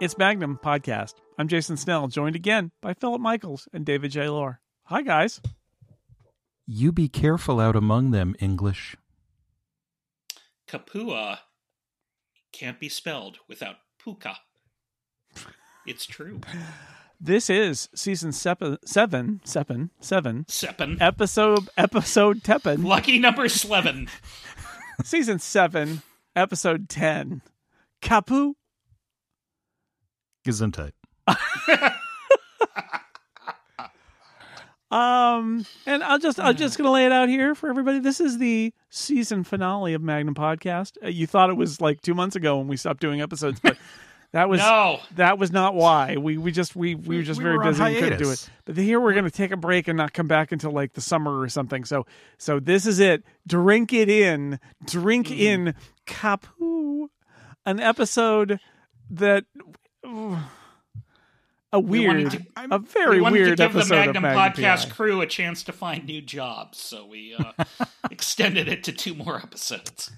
It's Magnum Podcast. I'm Jason Snell, joined again by Philip Michaels and David J. Loehr. Hi, guys. You be careful out among them, English. Kapua can't be spelled without puka. It's true. This is season seven, seven, seven, seven, Seven. episode, episode teppen, Lucky number seven. season seven, episode 10. Kapu. Gesundheit. Um, and I'll just, I'm just going to lay it out here for everybody. This is the season finale of Magnum Podcast. Uh, you thought it was like two months ago when we stopped doing episodes, but that was No. that was not why. We we just we we were just we very were on busy and couldn't do hiatus. it. But here we're going to take a break and not come back until like the summer or something. So so this is it. Drink it in. Drink Mm-hmm. in Kapu, an episode that. A We weird, to- a very we wanted weird to give the Magnum, Magnum podcast PI. crew a chance to find new jobs, so we uh, extended it to two more episodes.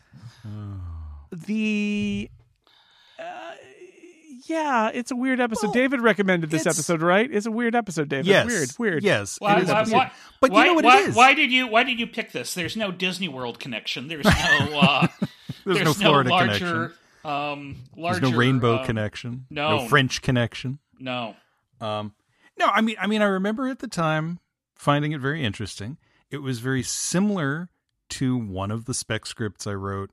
the uh, yeah, it's a weird episode. Well, David recommended this episode, right? It's a weird episode, David. Yes. Weird, weird. Yes. Why, it is why, why, but why, you know what why, it is? why did you why did you pick this? There's no Disney World connection. There's no uh, There's, there's, no Florida larger connection. Um There's no rainbow uh, connection. no. No French connection. No. Um, no, I mean, I mean, I remember at the time finding it very interesting. It was very similar to one of the spec scripts I wrote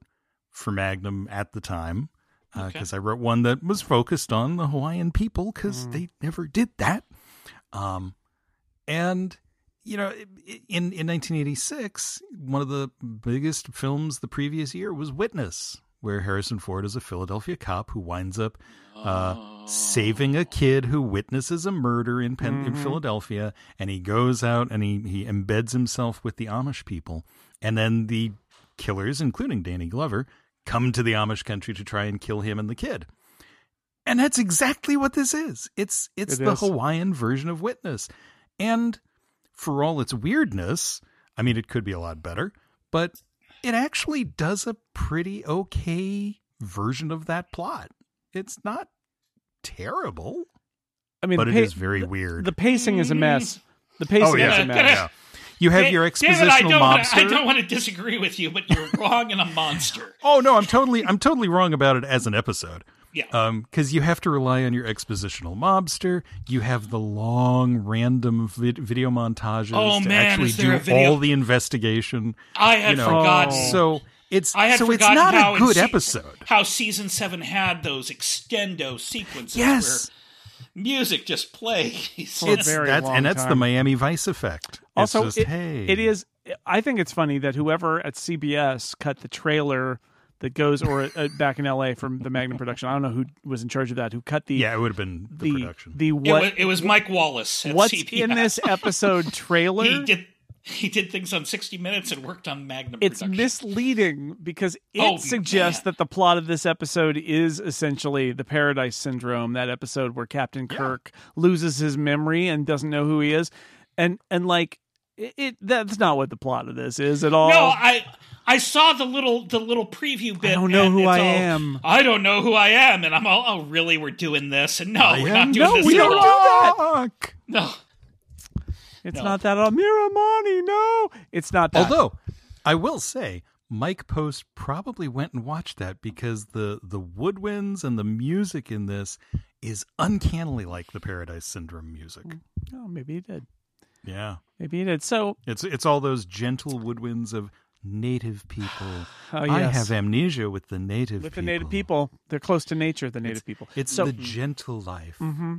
for Magnum at the time, because Okay. I wrote one that was focused on the Hawaiian people because they never did that. Um, and you know, in in 1986, one of the biggest films the previous year was Witness, where Harrison Ford is a Philadelphia cop who winds up uh, saving a kid who witnesses a murder in Pen- in Philadelphia, and he goes out and he he embeds himself with the Amish people, and then the killers, including Danny Glover, come to the Amish country to try and kill him and the kid. And that's exactly what this is. It's it's It the is. Hawaiian version of Witness. And for all its weirdness, I mean it could be a lot better, but it actually does a pretty okay version of that plot. It's not terrible, I mean, but the it pa- is very weird. The pacing is a mess. The pacing Oh, yeah. is a mess. yeah. Yeah. You have Da- your David, expositional I don't wanna- I don't want to disagree with you, but you're wrong and a monster. Oh no, I'm totally I'm totally wrong about it as an episode. Yeah. Um, because you have to rely on your expositional mobster. You have the long random vid- video montages Oh, to man, actually do video- all the investigation. I had you know, forgotten. So it's I had so it's not how a good se- episode. How season seven had those extendo sequences Yes. where music just plays. For a It's very that's long and that's the. Miami Vice effect. It's Also, just, it, hey, it is. I think it's funny that whoever at CBS cut the trailer that goes, or uh, back in LA from the Magnum production. I don't know who was in charge of that. Who cut the Yeah, it would have been the, the production. the It, what was, it was Mike Wallace. At what's CBS. in this episode trailer? He did. He did things on 60 Minutes and worked on Magnum. it's production. misleading because it Oh, suggests man. that the plot of this episode is essentially the Paradise Syndrome, that episode where Captain Kirk loses his memory and doesn't know who he is, and and like it, it that's not what the plot of this is at all. No, I I saw the little the little preview bit. I don't know who I all, am. I don't know who I am, and I'm all, oh, really? We're doing this? And no, I we're am not doing no, this we at don't all. do that. No, It's No. not that at all. Miramanee, no, it's not that. Although I will say, Mike Post probably went and watched that because the the woodwinds and the music in this is uncannily like the Paradise Syndrome music. oh, maybe he did. Yeah, Maybe he did. So, it's it's all those gentle woodwinds of native people. oh, yes. I have amnesia with the native with people. the native people. They're close to nature. The native people. It's so the gentle life. hmm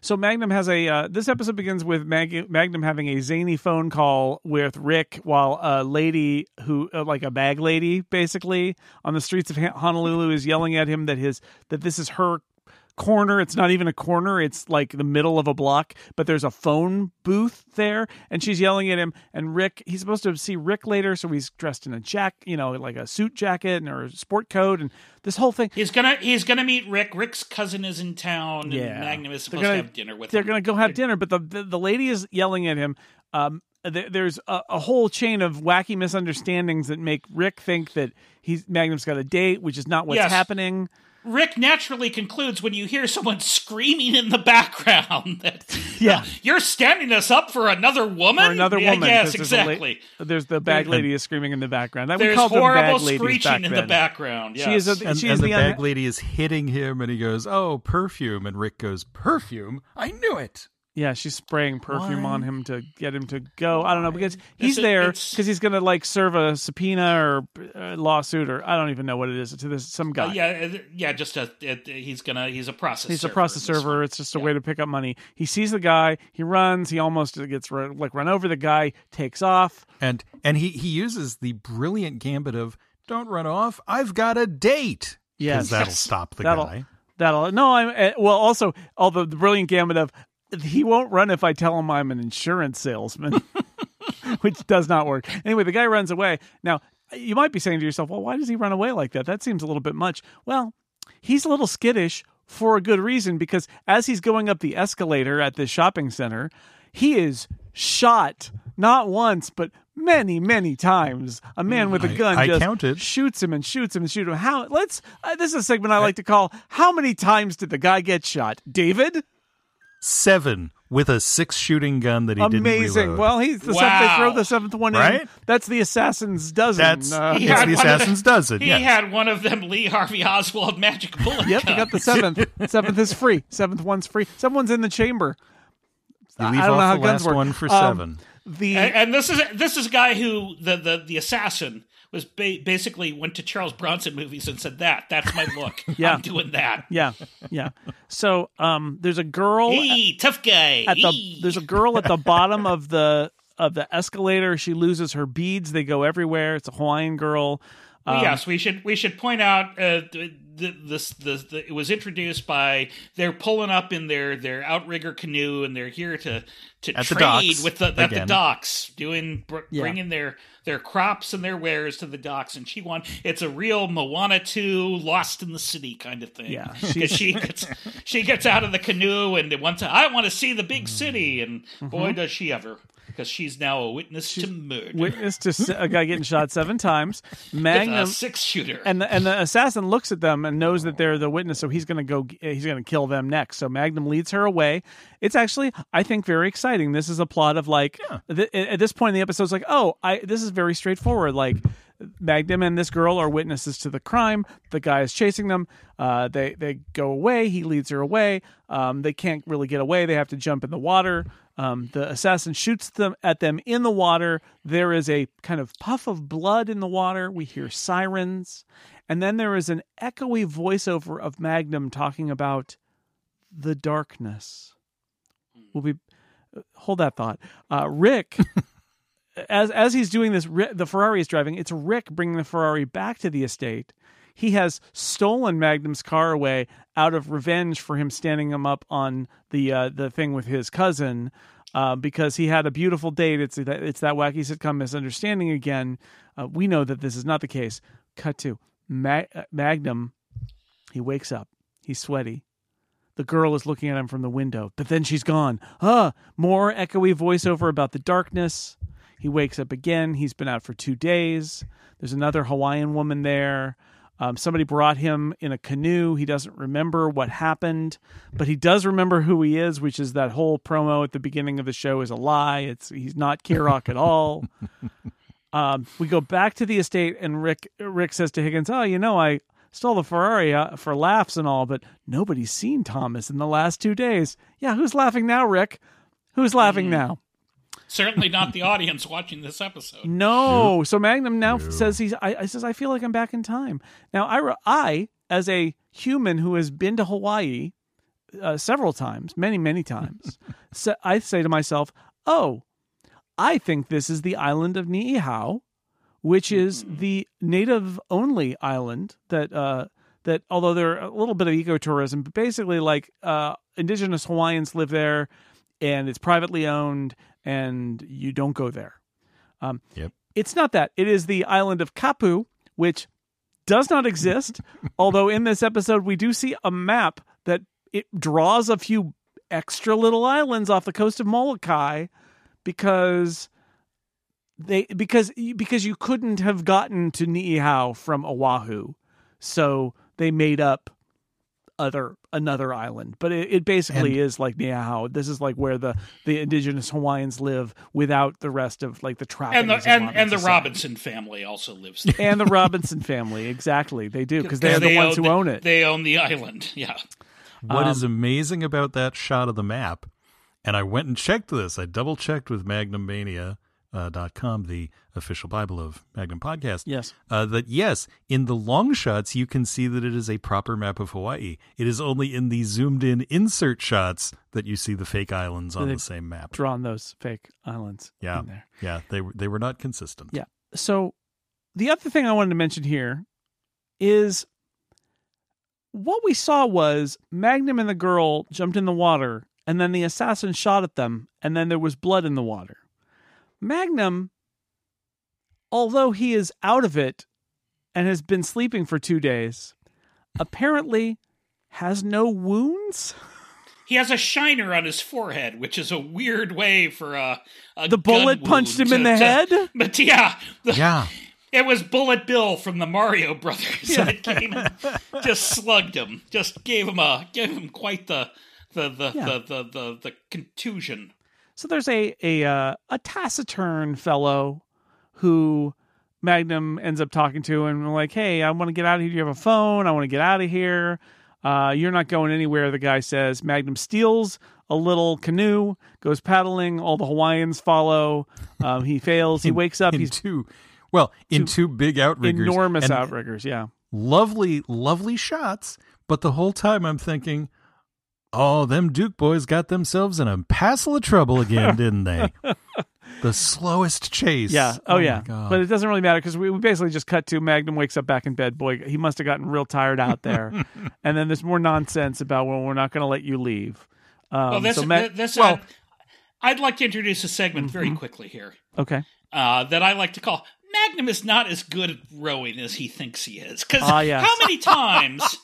So Magnum has a. Uh, this episode begins with Mag- Magnum having a zany phone call with Rick, while a lady who, uh, like a bag lady, basically on the streets of Honolulu, is yelling at him that his that this is her corner. It's not even a corner. It's like the middle of a block, but there's a phone booth there, and she's yelling at him. And Rick, he's supposed to see Rick later, so he's dressed in a jack, you know, like a suit jacket and or a sport coat, and this whole thing. he's gonna he's gonna meet Rick. Rick's cousin is in town, Yeah. and Magnum is supposed gonna- to have dinner with they're him. going to go have dinner, but the, the the lady is yelling at him. Um, there's a, a whole chain of wacky misunderstandings that make Rick think that he's Magnum's got a date, which is not what's Yes. happening. Rick naturally concludes when you hear someone screaming in the background that Yeah. Oh, you're standing us up for another woman. Or another Yeah, woman. Yes, 'cause there's a la- exactly. There's the bag lady is screaming in the background. That we There's called them horrible bag screeching in then. the background. Yes. She is a, And, she and is the the, bag unha- lady is hitting him, and he goes, "Oh, perfume!" And Rick goes, "Perfume? I knew it." Yeah, she's spraying perfume Why? on him to get him to go. I don't know because he's It's there because he's gonna like serve a subpoena or a lawsuit or I don't even know what it is to this some guy. Uh, yeah, uh, yeah. Just a, it, he's gonna. He's a process. He's a server process server. It's just a way to pick up money. He sees the guy. He runs. He almost gets run, like run over. The guy takes off. And and he he uses the brilliant gambit of "Don't run off. I've got a date." Yes. that'll Yes. stop the That'll guy. that'll no. I'm uh, well. Also, all the, the brilliant gambit of he won't run if I tell him I'm an insurance salesman, which does not work. Anyway, the guy runs away. Now you might be saying to yourself, "Well, why does he run away like that? That seems a little bit much." Well, he's a little skittish for a good reason because as he's going up the escalator at this shopping center, he is shot not once but many many times a man with a gun I just counted. shoots him and shoots him and shoots him how let's uh, this is a segment i like to call how many times did the guy get shot david Seven with a six shooting gun that he didn't amazing well he's the seventh they throw the seventh one in that's the assassin's dozen that's uh, He it's had the one of the- assassin's dozen. He yes. had one of them Lee Harvey Oswald magic bullet. yep he got the seventh seventh is free seventh one's free someone's in the chamber you I don't know off how the guns last work. one for Um, seven. the And, and this is this is a guy who the the, the assassin was ba- basically went to Charles Bronson movies and said that that's my look. Yeah. I'm doing that. yeah yeah so um there's a girl Hey, tough guy. at the there's a girl at the bottom of the of the escalator. She loses her beads. They go everywhere. It's a Hawaiian girl. Um, yes, we should we should point out uh, th- th- this the, the it was introduced by they're pulling up in their their outrigger canoe and they're here to to At the trade docks, with the at the docks doing br- Yeah. bringing their their crops and their wares to the docks. And she won it's a real Moana 2 lost in the city kind of thing. Yeah, 'Cause she gets she gets out of the canoe and wants to I want to see the big city. And boy Mm-hmm. does she ever because she's now a witness to murder. Witness to a guy getting shot seven times. with Magnum a six shooter. and the, and the assassin looks at them and knows that they're the witness, so he's going to go. He's going to kill them next. So Magnum leads her away. It's actually, I think, very exciting. This is a plot of like th- at this point in the episode, it's like, oh, I this is very straightforward. Like Magnum and this girl are witnesses to the crime. The guy is chasing them. Uh, they they go away. He leads her away. Um, they can't really get away. They have to jump in the water. Um, the assassin shoots them at them in the water. There is a kind of puff of blood in the water. We hear sirens, and then there is an echoey voiceover of Magnum talking about the darkness. We'll be hold that thought. Uh, Rick, as as he's doing this, the Ferrari is driving. It's Rick bringing the Ferrari back to the estate. He has stolen Magnum's car away out of revenge for him standing him up on the uh, the thing with his cousin. Uh, because he had a beautiful date. It's that it's that wacky sitcom misunderstanding again. Uh, we know that this is not the case. Cut to Ma- uh, Magnum. He wakes up. He's sweaty. The girl is looking at him from the window, but then she's gone. Ah, more echoey voiceover about the darkness. He wakes up again. He's been out for two days. There's another Hawaiian woman there. Um, somebody brought him in a canoe. He doesn't remember what happened, but he does remember who he is, which is that whole promo at the beginning of the show is a lie. It's he's not Kirok at all. Um, we go back to the estate, and Rick Rick says to Higgins, "Oh, you know, I stole the Ferrari uh, for laughs and all, but nobody's seen Thomas in the last two days. Yeah, who's laughing now, Rick? Who's laughing now? Certainly not the audience watching this episode. No. So Magnum now says he's. I, I says I feel like I'm back in time. Now I I as a human who has been to Hawaii uh, several times, many many times, so I say to myself, oh, I think this is the island of Niihau, which is the native only island that uh that although there are a little bit of ecotourism, but basically like uh indigenous Hawaiians live there and it's privately owned and you don't go there. Um Yep. it's not that. It is the island of Kapu, which does not exist. although in this episode we do see a map that it draws a few extra little islands off the coast of Molokai because they because because you couldn't have gotten to Niihau from Oahu. So they made up other another island. But it, it basically And- is like Niihau. This is like where the the indigenous Hawaiians live without the rest of like the trappings and the of and, and the. Robinson family also lives there. and the Robinson family. Exactly, they do because they're the ones own who own it. They own the island. Yeah. What is Um, amazing about that shot of the map, and I went and checked this, I double checked with MagnumMania. Uh, dot com, the official Bible of Magnum Podcast. Yes. Uh, that yes, in the long shots, you can see that it is a proper map of Hawaii. It is only in the zoomed in insert shots that you see the fake islands on the same map. Drawn those fake islands. Yeah. in there. Yeah, they were they were not consistent. Yeah. So the other thing I wanted to mention here is what we saw was Magnum and the girl jumped in the water and then the assassin shot at them and then there was blood in the water. Magnum although he is out of it and has been sleeping for 2 days apparently has no wounds. He has a shiner on his forehead, which is a weird way for a, a The gun bullet punched him wound in the to- head? to- but yeah, the- Yeah. it was Bullet Bill from the Mario Brothers that came and just slugged him, just gave him a gave him quite the the the Yeah. the, the, the, the contusion. So there's a a uh, a taciturn fellow who Magnum ends up talking to and we're like, "Hey, I want to get out of here. Do you have a phone? I want to get out of here. Uh, you're not going anywhere." The guy says. Magnum steals a little canoe, goes paddling. All the Hawaiians follow. Um, he fails. He wakes up. in He's two well, in two, big outriggers. enormous outriggers. Yeah. Lovely, lovely shots, but the whole time I'm thinking, Oh, them Duke boys got themselves in a passel of trouble again, didn't they? the slowest chase. Yeah. Oh, my yeah. But it doesn't really matter because we, we basically just cut to Magnum wakes up back in bed. Boy, he must have gotten real tired out there. and then there's more nonsense about well, we're not going to let you leave. Um, Well, this so Ma- this well, uh, I'd like to introduce a segment very quickly here okay. uh, that I like to call Magnum is not as good at rowing as he thinks he is. Because Ah, yes. how many times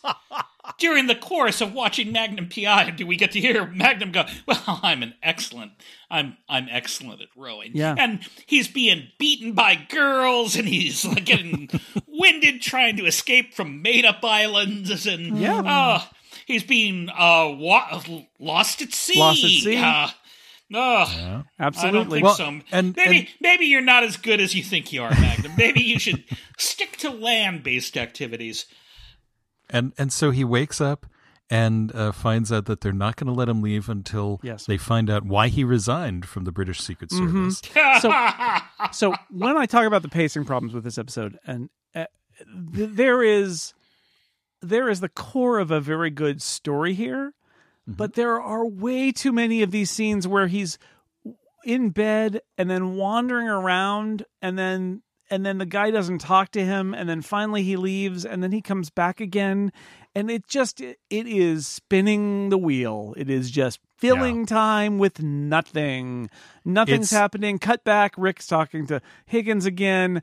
during the course of watching Magnum PI do we get to hear Magnum go, "Well, I'm an excellent, I'm I'm excellent at rowing," Yeah. and he's being beaten by girls, and he's like getting winded trying to escape from made up islands, and Yeah. uh, he's being uh wa- lost at sea. Lost at sea. Uh, uh, Yeah. I don't Absolutely. think Well, so. and- maybe and- maybe you're not as good as you think you are, Magnum. maybe you should stick to land-based activities. And and so he wakes up and uh, finds out that they're not going to let him leave until Yes. they find out why he resigned from the British Secret Mm-hmm. Service. So- so when I talk about the pacing problems with this episode, and uh, th- there is there is the core of a very good story here, Mm-hmm. but there are way too many of these scenes where he's in bed and then wandering around and then and then the guy doesn't talk to him and then finally he leaves and then he comes back again. And it just it is spinning the wheel. It is just filling time with nothing. Nothing's It's- happening. Cut back. Rick's talking to higgins again.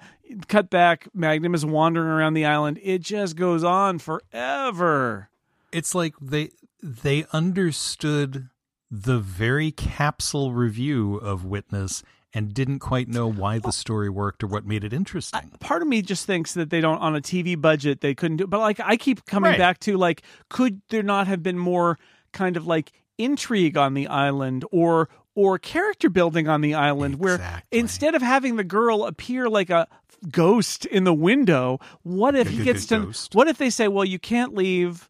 Cut back. Magnum is wandering around the island. It just goes on forever. It's like they they understood the very capsule review of Witness and didn't quite know why the story worked or what made it interesting. part of me just thinks that they don't on a TV budget they couldn't do but like I keep coming Right. back to like could there not have been more kind of like intrigue on the island or or character building on the island where instead of having the girl appear like a ghost in the window what if he gets to ghost. what if they say well you can't leave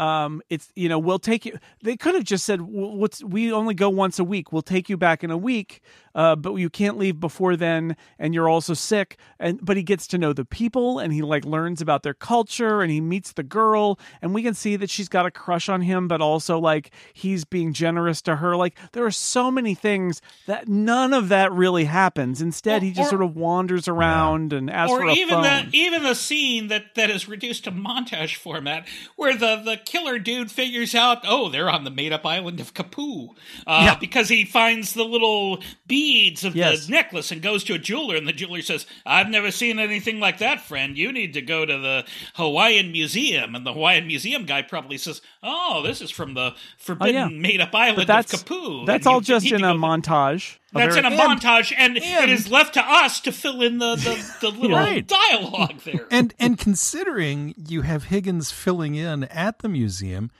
um it's you know we'll take you they could have just said "Well, what's we only go once a week. We'll take you back in a week uh but you can't leave before then and you're also sick. And but he gets to know the people and he like learns about their culture and he meets the girl and we can see that she's got a crush on him but also like he's being generous to her. Like there are so many things that none of that really happens. Instead Or- he just or- sort of wanders around and asks or for a even phone. the even the scene that that is reduced to montage format where the the killer dude figures out oh they're on the made up island of Kapu uh, Yeah. because he finds the little beads of Yes. the necklace and goes to a jeweler, and the jeweler says, "I've never seen anything like that, friend. You need to go to the Hawaiian Museum." And the Hawaiian Museum guy probably says, "Oh, this is from the forbidden yeah. made-up island that's of Kapu." that's and all you just need in a montage. That's in a montage, and, it and- is left to us to fill in the the, the little Right. dialogue there. and and considering you have Higgins filling in at the museum,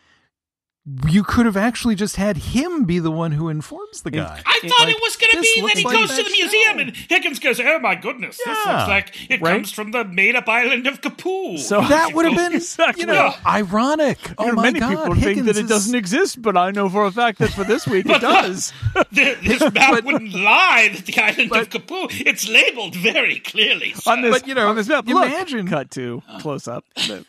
you could have actually just had him be the one who informs the guy. I thought Like, it was going to be that he like goes to that the museum show. and Higgins goes, "Oh my goodness, this looks like it Right? comes from the made-up island of Kapu." So- that would have been, Exactly. you know, ironic. Oh You know, oh my many God, people Higgins think that it is- doesn't exist, but I know for a fact that for this week it does. Th- this map wouldn't lie that the island of Kapu. It's labeled very clearly. sir. on this, But, you know, on this map, look, imagine- cut to close up.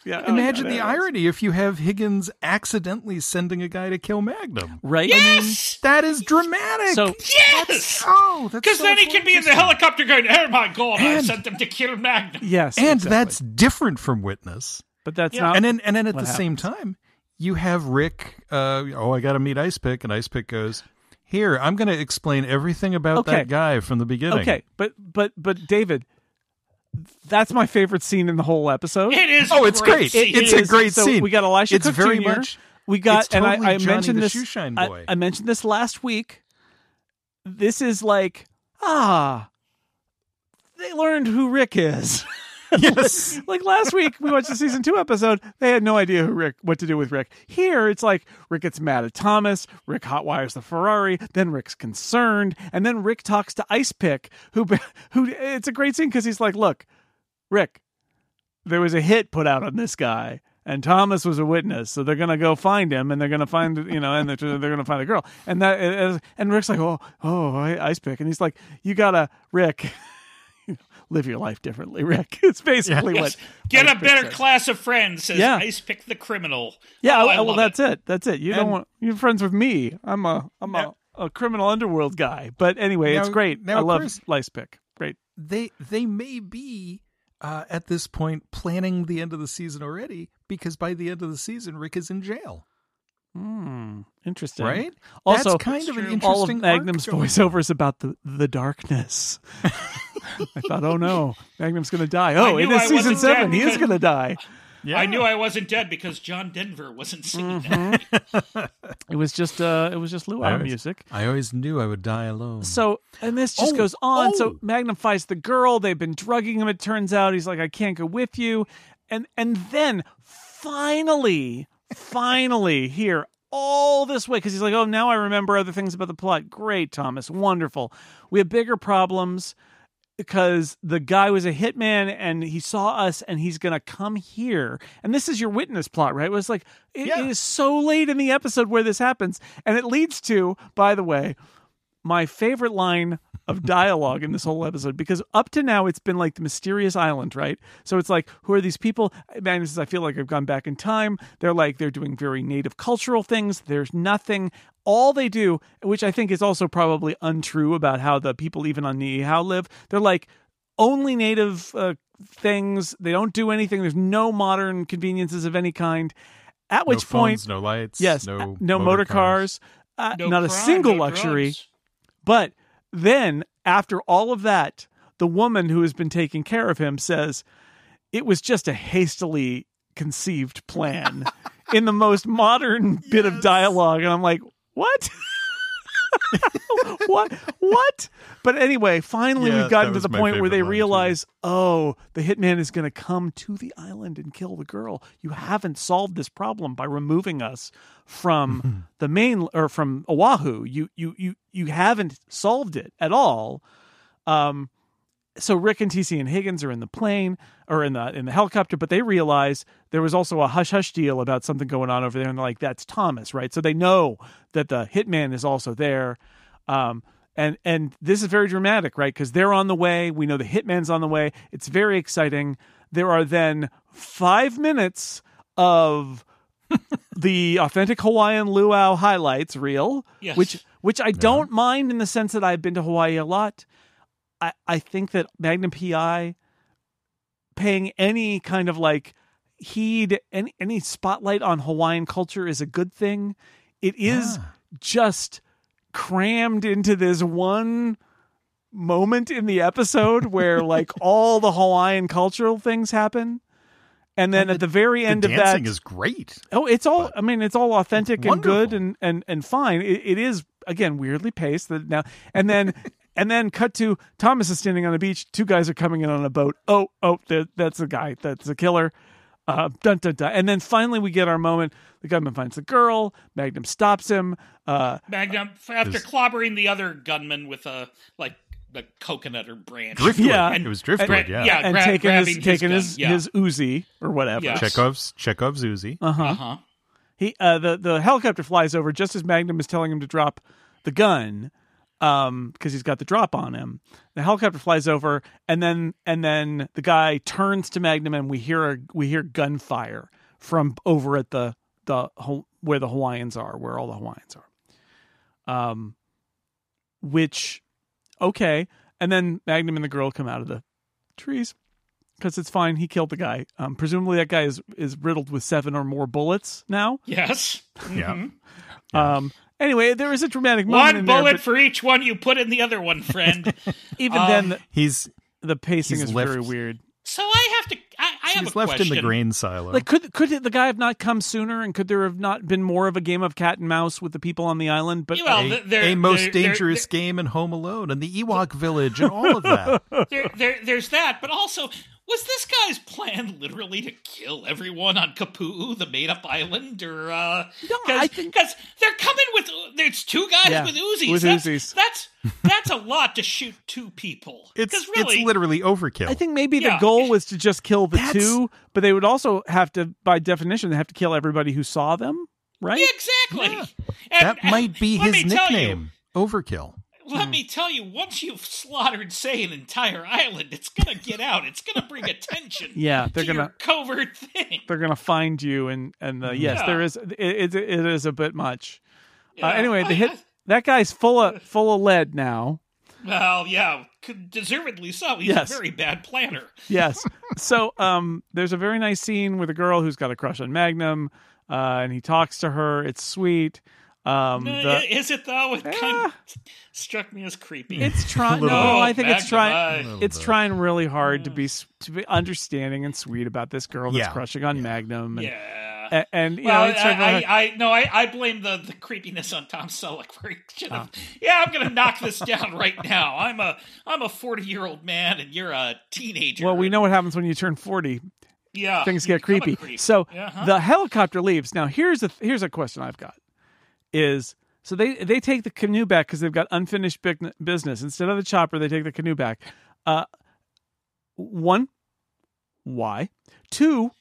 Yeah, oh, Imagine yeah, the there it is. irony if you have Higgins accidentally sending a guy to kill Magnum. right? yes, That is dramatic. So yes. oh, Because so then he can be in the helicopter going, "Oh my god, I sent them to kill Magnum." yes, and exactly. that's different from Witness. but that's Yeah. not. and then and then at what the same time, you have Rick. Uh, oh, I got to meet Ice Pick, and Ice Pick goes, "Here, I'm going to explain everything about Okay. that guy from the beginning." okay, but but but David, that's my favorite scene in the whole episode. It is. Oh, it's great. scene. It's a great so scene. We got Elisha It's Cook very Jr. much- We got, it's and I, I mentioned this. I- I, mentioned this last week. This is like ah, they learned who Rick is. Yes. like last week, we watched the season two episode. They had no idea who Rick, what to do with Rick. Here, it's like Rick gets mad at Thomas. Rick hotwires the Ferrari. Then Rick's concerned, and then Rick talks to Ice Pick, who, who. It's a great scene because he's like, "Look, Rick, there was a hit put out on this guy." And Thomas was a witness, so they're gonna go find him, and they're gonna find you know, and they're, they're gonna find the girl, and that, and Rick's like, oh, oh, Ice Pick, and he's like, you gotta, Rick, live your life differently, Rick. It's basically Yes. what Get Ice a Pick better says. class of friends, says Yeah. Ice Pick the criminal. Yeah, Oh, I- I well, that's it. it. That's it. You don't want you're friends with me. I'm a I'm a, a criminal underworld guy. But anyway, it's great. now, I love Chris- Lice Pick. Great. they they may be uh, at this point planning the end of the season already because by the end of the season, Rick is in jail. Hmm. Interesting. Right? Also, That's kind of an interesting. all of Magnum's arc going voiceovers about the the darkness. I thought, oh no, Magnum's going to die. Oh, knew in this I season seven, dead he is going to die. Yeah. I knew I wasn't dead because John Denver wasn't singing Mm-hmm. that. It was just uh, it was just luau I always- music. I always knew I would die alone. So, and this just Oh, goes on. So oh. Magnum fights the girl. They've been drugging him. It turns out he's like, I can't go with you. And and then finally, finally, here all this way because he's like, oh, now I remember other things about the plot. Great, Thomas, wonderful. We have bigger problems because the guy was a hitman and he saw us and he's gonna come here. And this is your witness plot right? It was like it- Yeah. it is so late in the episode where this happens. And it leads to by the way my favorite line of dialogue in this whole episode because up to now it's been like the mysterious island, right? So it's like, who are these people? Man, says, I feel like I've gone back in time. They're like, they're doing very native cultural things. There's nothing. All they do, which I think is also probably untrue about how the people even on Niihau live, they're like only native uh, things. They don't do anything. There's no modern conveniences of any kind. At no which point, phones, no lights, yes, no no motor cars, uh, No not a single no luxury. drugs. But then, after all of that, the woman who has been taking care of him says it was just a hastily conceived plan in the most modern bit of dialogue. And I'm like, what? what? What? But anyway, finally, Yeah, we've gotten to the point where they line, too. realize, oh, the hitman is going to come to the island and kill the girl. You haven't solved this problem by removing us from the main or from Oahu. You you you you haven't solved it at all. Um, so Rick and TC and Higgins are in the plane or in the in the helicopter, but they realize there was also a hush hush deal about something going on over there, and they're like, "That's Thomas, right?" So they know that the hitman is also there. Um, and and this is very dramatic, right? Because they're on the way. We know the hitman's on the way. It's very exciting. There are then five minutes of the authentic Hawaiian luau highlights reel, Yes. which which I don't mind in the sense that I've been to Hawaii a lot. I, I think that Magnum PI paying any kind of like heed any any spotlight on Hawaiian culture is a good thing. It is Yeah. just crammed into this one moment in the episode where like all the Hawaiian cultural things happen. And then at the very end the of that, dancing is great. Oh, it's all. I mean, it's all authentic it's and good and and and fine. It, it is again weirdly paced. That now and then and then cut to Thomas is standing on the beach. Two guys are coming in on a boat. Oh, oh, that, that's a guy. That's a killer. Uh, dun dun dun. And then finally we get our moment. The gunman finds the girl. Magnum stops him. Uh, Magnum after There's- clobbering the other gunman with a like a coconut or branch. Driftwood. Yeah. it was Driftwood. Gra- yeah. yeah. and gra- taking his grabbing his taking his yeah. his Uzi or whatever. Yeah. Chekhov's Chekhov's Uzi. Uh huh. Uh huh. he uh, the the helicopter flies over just as Magnum is telling him to drop the gun um because he's got the drop on him. The helicopter flies over and then and then the guy turns to Magnum and we hear a we hear gunfire from over at the the where the Hawaiians are where all the Hawaiians are. Um which okay. And then Magnum and the girl come out of the trees because it's fine. He killed the guy. Um presumably that guy is is riddled with seven or more bullets now. Yes. Yeah. Um. Anyway, there is a dramatic moment One in there, bullet but for each one you put in the other one, friend. even um, then, the, He's the pacing he's is left- very weird. so I have to. I, I have he's a left question. in the grain silo. Like, could could the guy have not come sooner, and could there have not been more of a game of cat and mouse with the people on the island? But Well, a, th- there- a most there- there- dangerous game in Home Alone and the Ewok Village and all of that. there, there, there's that, but also, was this guy's plan literally to kill everyone on Kapu'u, the made-up island, or uh, No, cause, I think- 'cause they're coming with there's two guys Yeah, with Uzis. with that's, Uzis. That's that's a lot to shoot two people. It's 'Cause really, it's literally overkill. I think maybe the goal was to just kill the That's- two, but they would also have to, by definition, they have to kill everybody who saw them, right? Yeah, exactly. Yeah. And- that might be his me tell you, nickname. Overkill. Let me tell you, once you've slaughtered, say, an entire island, it's gonna get out. It's gonna bring attention. Yeah, they're to gonna covert thing. they're gonna find you, and and uh, yes, Yeah. there is it, it, it is a bit much. Uh, Yeah, anyway, the hit I- that guy's full of full of lead now. Well, yeah, deservedly so. He's Yes. a very bad planner. yes. So um there's a very nice scene with a girl who's got a crush on Magnum, uh, and he talks to her. It's sweet. Um No, the, is it though? It kind Ah. of struck me as creepy. it's trying no, bit. I think it's Oh, trying Magnum, I- it's trying really hard to be to be understanding and sweet about this girl that's Yeah. crushing on Magnum and, yeah. and, and, you well, know, it's I, I, I, no, I, I blame the, the creepiness on Tom Selleck where he should have. Ah. Yeah, I'm gonna knock this down right now. I'm a I'm a 40 year old man and you're a teenager. well, we know what happens when you turn 40. yeah, Things get creepy. creep. So Uh-huh. the helicopter leaves. Now here's a here's a question I've got. Is so they they take the canoe back because they've got unfinished business. Instead of the chopper, they take the canoe back. Uh, one, why? Two,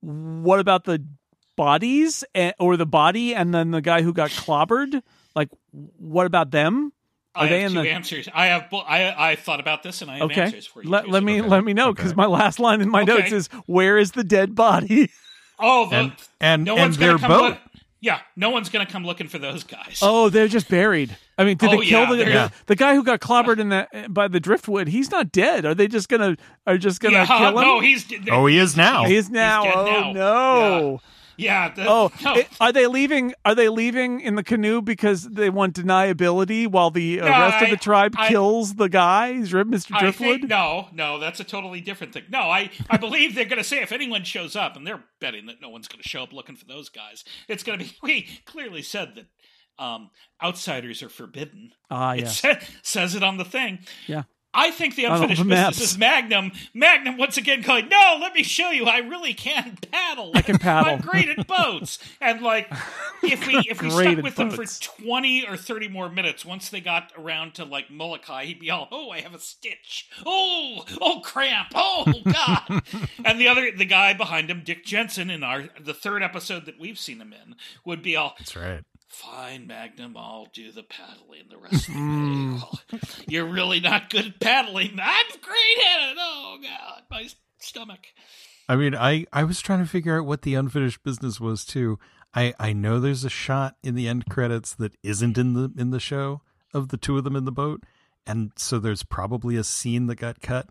what about the bodies eh, or the body and then the guy who got clobbered? Like, what about them? Are I they have in two the- answers. I have. I I thought about this and I have Okay, answers for you. let, let me Okay. let me know because Okay. my last line in my Okay. notes is where is the dead body? Oh, the, And and no and one's their boat. Look, yeah, no one's gonna come looking for those guys. Oh, they're just buried. I mean, did Oh, they kill yeah, the, they're- the Yeah. the guy who got clobbered in that by the driftwood? He's not dead. Are they just gonna are just gonna yeah, kill him? no, he's. Oh, he is now. He's now. dead oh now. no. Yeah. the- Oh, no. it- are they leaving? Are they leaving in the canoe because they want deniability while the uh, No, rest of the tribe I- kills the guy, Mr. I Driftwood? think no, no, that's a totally different thing. No, I, I believe they're going to say if anyone shows up, and they're betting that no one's going to show up looking for those guys. It's going to be. We clearly said that um, outsiders are forbidden. Ah, It yeah, sa- says it on the thing. yeah. I think the unfinished business is Magnum. Magnum once again going, no, let me show you. I really can paddle. I can paddle." I'm great at boats. And like, if we if we stuck at with them boats. for twenty or thirty more minutes, once they got around to like Molokai, he'd be all, oh, I have a stitch. Oh, oh, cramp. Oh, God. and the other, the guy behind him, Dick Jensen, in our the third episode that we've seen him in, would be all, That's right. Fine, Magnum, I'll do the paddling the rest of the day. Oh, you're really not good at paddling. I'm great at it. Oh, God, my stomach. I mean, I I was trying to figure out what the unfinished business was too. I I know there's a shot in the end credits that isn't in the in the show of the two of them in the boat, and so there's probably a scene that got cut.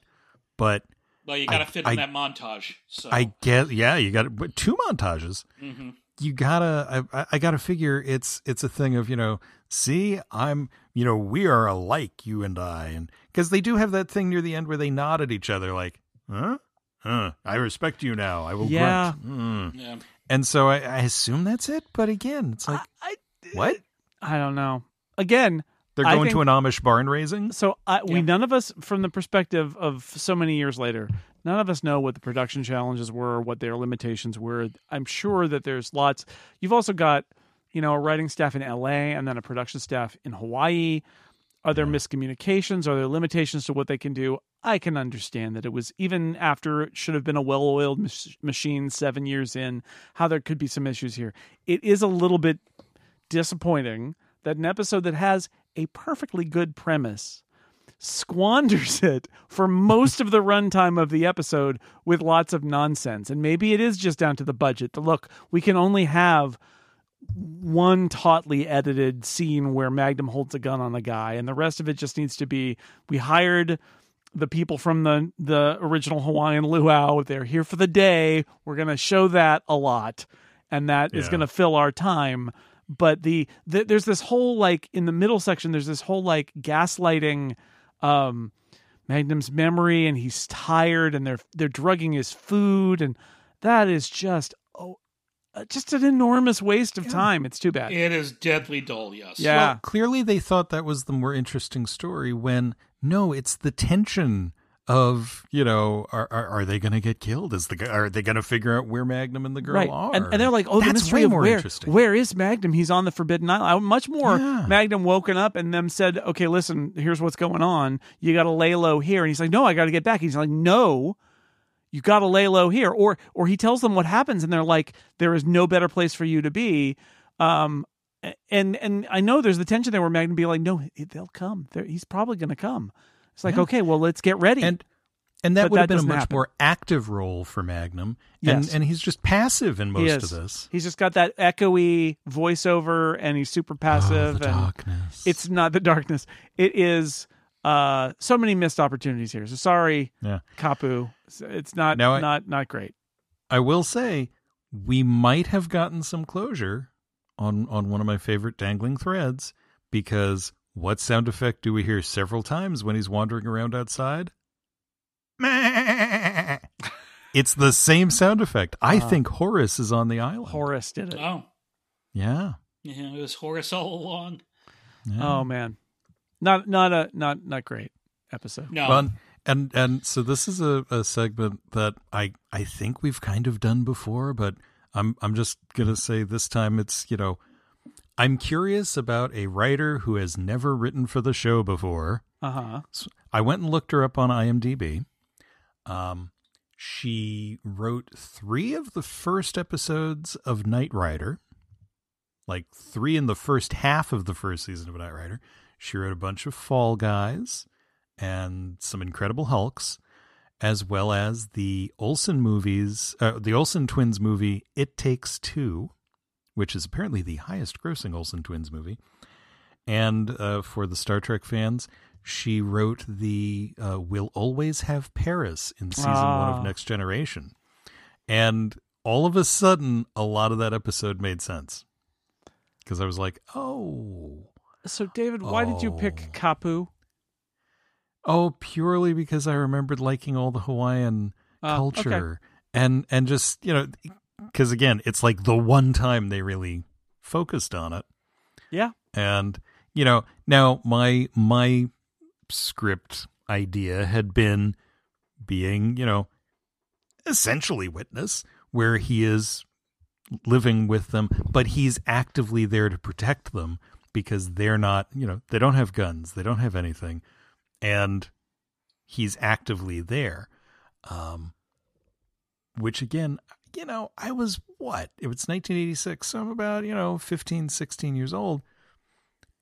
But Well, you got to fit in I- that montage. So I get, yeah, you got but two montages. Mhm. You gotta I, I gotta figure it's it's a thing of you know see i'm you know we are alike you and i and because they do have that thing near the end where they nod at each other like huh huh i respect you now i will Yeah. grunt Mm. Yeah. and so I, I assume that's it but again it's like I, what I don't know. Again, they're going think- to an amish barn raising So I, we Yeah. none of us, from the perspective of so many years later, none of us know what the production challenges were, what their limitations were. I'm sure that there's lots. You've also got, you know, a writing staff in L.A. and then a production staff in Hawaii. Are there miscommunications? Are there limitations to what they can do? I can understand that it was even after it should have been a well-oiled mach- machine seven years in, how there could be some issues here. It is a little bit disappointing that an episode that has a perfectly good premise squanders it for most of the runtime of the episode with lots of nonsense. And maybe it is just down to the budget. The look, we can only have one tautly edited scene where Magnum holds a gun on a guy, and the rest of it just needs to be we hired the people from the the original Hawaiian luau. They're here for the day. We're gonna show that a lot, and that is Yeah. gonna fill our time. But the, the there's this whole like in the middle section. There's this whole like gaslighting. Um, Magnum's memory, and he's tired, and they're they're drugging his food, and that is just oh, uh, just an enormous waste of time. It's too bad. It is deadly dull, yes. Yeah. Well, clearly they thought that was the more interesting story when no, it's the tension of, you know, are are, are they going to get killed? Is the are they going to figure out where Magnum and the girl right, are? and, and they're like, "Oh, the That's mystery way more where interesting. where is Magnum? He's on the Forbidden Island." Much more Yeah. Magnum woken up and them said, "Okay, listen, here's what's going on. You got to lay low here." And he's like, "No, I got to get back." He's like, "No." You got to lay low here, or or he tells them what happens, and they're like, "There is no better place for you to be." Um, and and I know there's the tension there where Magnum be like, "No, they'll come. They're, he's probably going to come." It's like, Yeah. okay, well, let's get ready. and and that But would have been a much happen. more active role for Magnum. And Yes. and he's just passive in most of this. He's just got that echoey voiceover, and he's super Oh, passive. the and darkness. it's not the darkness. It is uh, so many missed opportunities here. So sorry, yeah. Kapu. It's- It's not Now I- not not great. I will say we might have gotten some closure on on one of my favorite dangling threads because what sound effect do we hear several times when he's wandering around outside? It's the same sound effect. I Ah. think Horace is on the island. Horace did it. Oh. Yeah. Yeah, it was Horace all along. yeah. Oh man, not not a not not great episode. No. Well, and and so this is a, a segment that I I think we've kind of done before, but I'm I'm just gonna say this time it's you know I'm curious about a writer who has never written for the show before. Uh huh. So I went and looked her up on IMDb. Um, she wrote three of the first episodes of Knight Rider, like three in the first half of the first season of Knight Rider. She wrote a bunch of Fall Guys and some Incredible Hulks, as well as the Olsen movies, uh, the Olsen twins movie It Takes Two, which is apparently the highest grossing Olsen twins movie. And uh, for the Star Trek fans, she wrote the uh, "We'll Always Have Paris" in season one Ah. of Next Generation, and all of a sudden, a lot of that episode made sense because I was like, "Oh, So David, why did you pick Oh. Kapu? oh," purely because I remembered liking all the Hawaiian Uh, okay. culture and and just you know, because again, it's like the one time they really focused on it. Yeah. and you know now my my script idea had been being you know essentially witness where he is living with them but he's actively there to protect them because they're not you know they don't have guns they don't have anything and he's actively there um which again you know i was what it was 1986 so i'm about you know 15 16 years old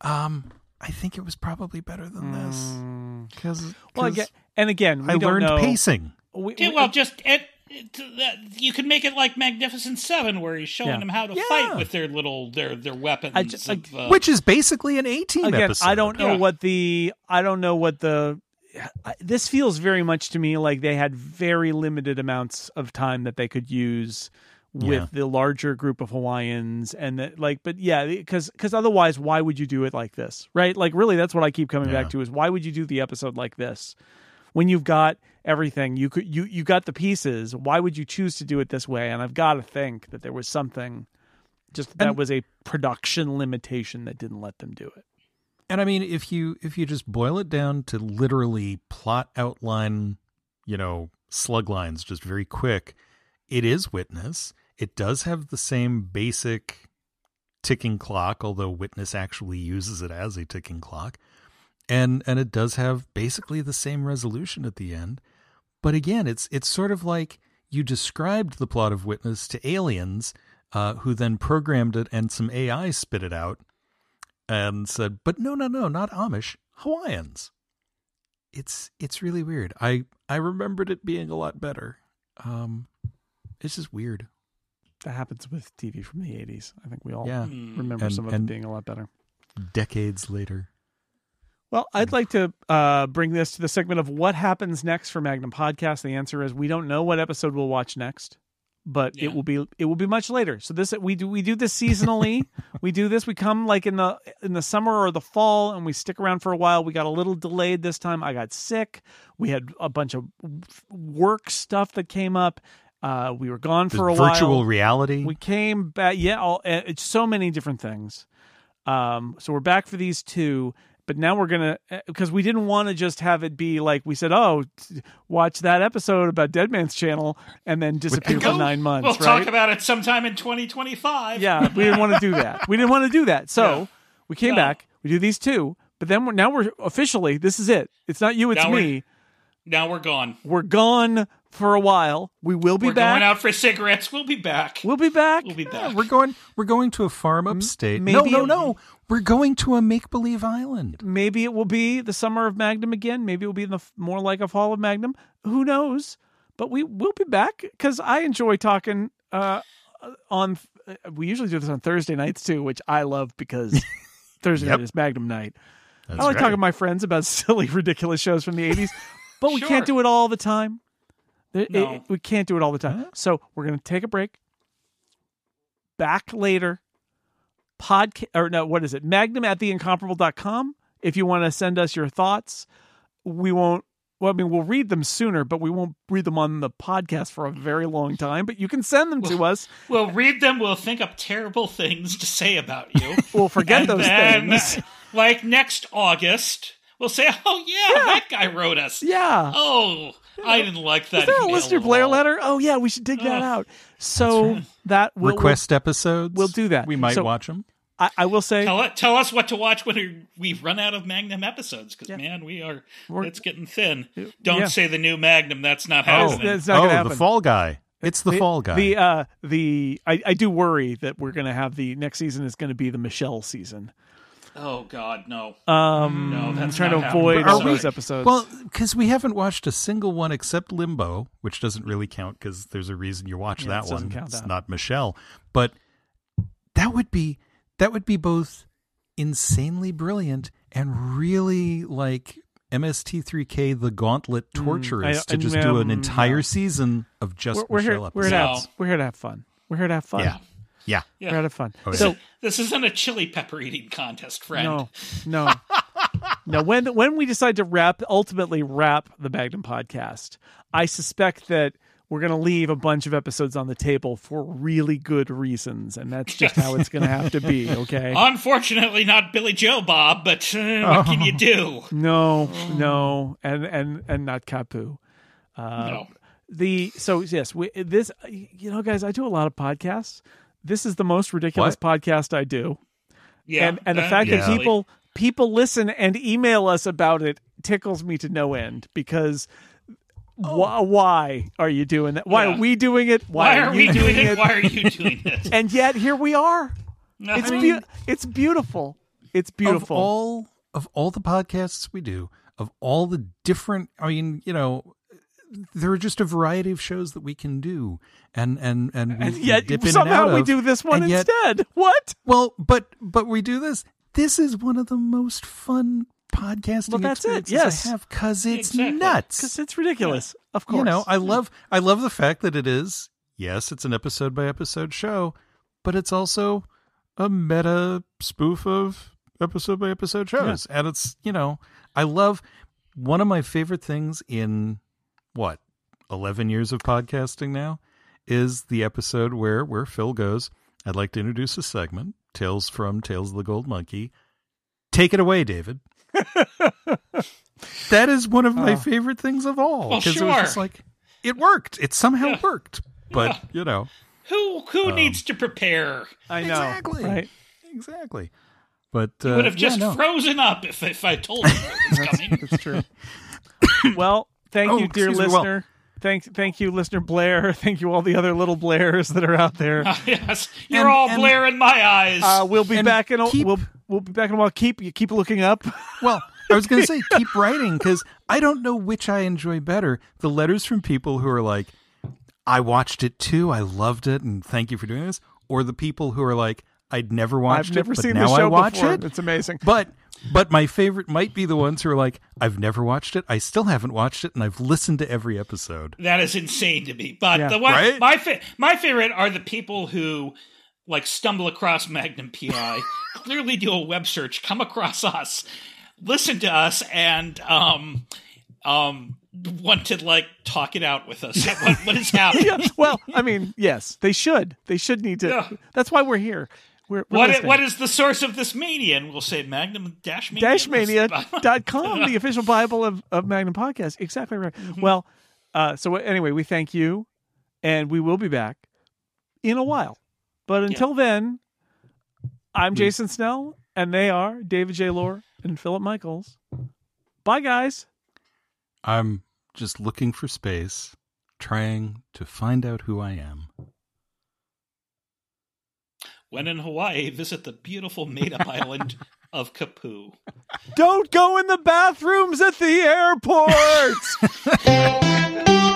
um i think it was probably better than this because Well, again, and again, we i don't learned know. pacing We, Yeah, we- well, just it, it, you can make it like Magnificent Seven, where he's showing Yeah. them how to Yeah. fight with their little their their weapons. I ju- I- of, uh, which is basically an 18 again, episode I don't know Yeah. what the I don't know what the I- this feels very much to me like they had very limited amounts of time that they could use with Yeah. the larger group of Hawaiians and that like but yeah because because otherwise why would you do it like this right like really that's what I keep coming Yeah. back to is why would you do the episode like this when you've got everything you could you you got the pieces why would you choose to do it this way and I've got to think that there was something just that And- was a production limitation that didn't let them do it And I mean, if you if you just boil it down to literally plot outline, you know, slug lines, just very quick, it is Witness. It does have the same basic ticking clock, although Witness actually uses it as a ticking clock, and and it does have basically the same resolution at the end. But again, it's it's sort of like you described the plot of Witness to aliens, uh, who then programmed it, and some AI spit it out and said, "But no, no, no, not Amish, Hawaiians." It's it's really weird. I I remembered it being a lot better. Um, it's just weird. that happens with TV from the 80s I think we all Yeah, Hmm. remember And- some of it being a lot better decades later. Well, I'd like to uh, bring this to the segment of what happens next for Magnum Podcast. The answer is we don't know what episode we'll watch next, but Yeah. it will be it will be much later. So this we do we do this seasonally. we do this. We come like in the in the summer or the fall, and we stick around for a while. We got a little delayed this time. I got sick. We had a bunch of work stuff that came up. Uh, we were gone for a virtual while. Virtual reality. We came back. Yeah, all, uh, it's so many different things. Um, so we're back for these two, but now we're gonna uh, because we didn't want to just have it be like we said. Oh, t- watch that episode about Dead Man's Channel and then disappear for Go- nine months. We'll right? talk about it sometime in 2025. yeah, we didn't want to do that. We didn't want to do that. So Yeah. we came No. back. We do these two, but then we're now we're officially. This is it. It's not you. It's Now we're- me. Now we're gone. We're gone for a while. We will be back. We're back. going out for cigarettes. We'll be back. We'll be back. We'll be Yeah, back. we're going. We're going to a farm upstate. maybe no, no, no. We're going to a make believe island. maybe it will be the summer of Magnum again. Maybe it will be the more like a fall of Magnum. Who knows? But we will be back because I enjoy talking uh, on. uh, We usually do this on Thursday nights too, which I love because Thursday Yep. night is Magnum night. That's I like right. talking to my friends about silly, ridiculous shows from the '80s, but we Sure. can't do it all the time. It- No. it- we can't do it all the time. So we're going to take a break. Back later. Podcast or no, what is it? Magnum at theincomparable.com. If you want to send us your thoughts, we won't. Well, I mean, we'll read them sooner, but we won't read them on the podcast for a very long time. But you can send them to us. We'll read them. We'll think up terrible things to say about you. We'll forget those then, things. like next August, we'll say, "Oh yeah, that guy wrote us." Yeah. Oh, I didn't like that. Is there a email listener at Blair all. letter? Oh yeah, we should dig that Oh, out. So that will Request episodes. we'll do that. We might So- watch them. I, I will say Tell, tell us what to watch when we run out of Magnum episodes, because man, we are We're- it's getting thin. Don't yeah. say the new Magnum. That's not Oh, happening. that's not oh, gonna the fall guy. It's the, the, fall guy. The uh the I, I do worry that we're gonna have the next season is gonna be the Michelle season. Oh God, no. Um No, I'm trying not to avoid happening. all Are we- those episodes. well, because we haven't watched a single one except Limbo, which doesn't really count because there's a reason you watch Yeah, that it one. count it's that. not Michelle, but that would be that would be both insanely brilliant and really like MST3K the Gauntlet torturous Mm, I- to just do an um, entire no. season of just we're, we're Michelle here we're here, to have, we're here to have fun. We're here to have fun. Yeah, yeah. Yeah. We're here to have fun. Oh, yeah. So This isn't a chili pepper eating contest, friend. no, no. no, when when we decide to wrap ultimately wrap the Magnum podcast, I suspect that we're going to leave a bunch of episodes on the table for really good reasons, and that's just how it's going to have to be. Okay. Unfortunately, not Billy Joe Bob, but uh, what can you do? No, no, and and and not Kapu. Uh, no. The so yes, we, this you know, guys, I do a lot of podcasts. This is the most ridiculous podcast I do, Yeah, and and the that- fact that people people listen and email us about it tickles me to no end because. Oh. Why, why are you doing that? Why Yeah. are we doing it? Why, Why are we you doing it? Why are you doing it? And yet here we are. No, It's I mean, beau- it's beautiful. It's beautiful. Of all of all the podcasts we do, of all the different, I mean, you know, there are just a variety of shows that we can do, and and and and we yet and somehow out we of, do this one and yet- instead. What? Well, but but we do this. This is one of the most fun podcasting Well, that's it, yes. I have because it's Exactly. nuts. Because it's ridiculous. Of course. You know, I love I love the fact that it is yes, it's an episode by episode show, but it's also a meta spoof of episode by episode shows. And it's, you know, I love one of my favorite things in what, 11 years of podcasting now is the episode where where Phil goes, I'd like to introduce a segment, Tales from Tales of the Gold Monkey. Take it away, David. that is one of my Oh. favorite things of all. Well, it was just like it worked. It somehow Yeah. worked. But, Yeah. you know, Who who Um, needs to prepare? I know. Exactly. Right. exactly. But You uh, would have yeah, just no. frozen up if if I told you it was coming. That's true. well, thank Oh, you, dear excuse me, well- listener. Thank, thank you, listener Blair. Thank you, all the other little Blairs that are out there. yes, you're And- all and- Blair in my eyes. Uh, we'll be And back in a keep- we'll we'll be back in a while. Keep you keep looking up. Well, I was going to say keep writing because I don't know which I enjoy better. The letters from people who are like, I watched it too, I loved it, and thank you for doing this, or the people who are like, I'd never watched I've never it, but seen now the show I watch before. it. It's amazing. But but my favorite might be the ones who are like, I've never watched it, I still haven't watched it, and I've listened to every episode. that is insane to me. But Yeah. the one Right? my fa- my favorite are the people who like stumble across Magnum PI, clearly do a web search, come across us, listen to us, and um um want to like talk it out with us. what, what is happening? yeah. Well, I mean, yes, they should. They should need to. Yeah. That's why we're here. We're, we're What, listening. what is the source of this mania? And we'll say Magnum Dash Mania. dashmania.com, the official Bible of, of Magnum Podcast. Exactly right. Mm-hmm. Well, uh, so anyway, we thank you, and we will be back in a while. But until then, I'm Jason Snell, and they are David J. Loehr and Philip Michaels. Bye, guys. I'm just looking for space, trying to find out who I am. When in Hawaii, visit the beautiful made up island of Kapu. Don't go in the bathrooms at the airport.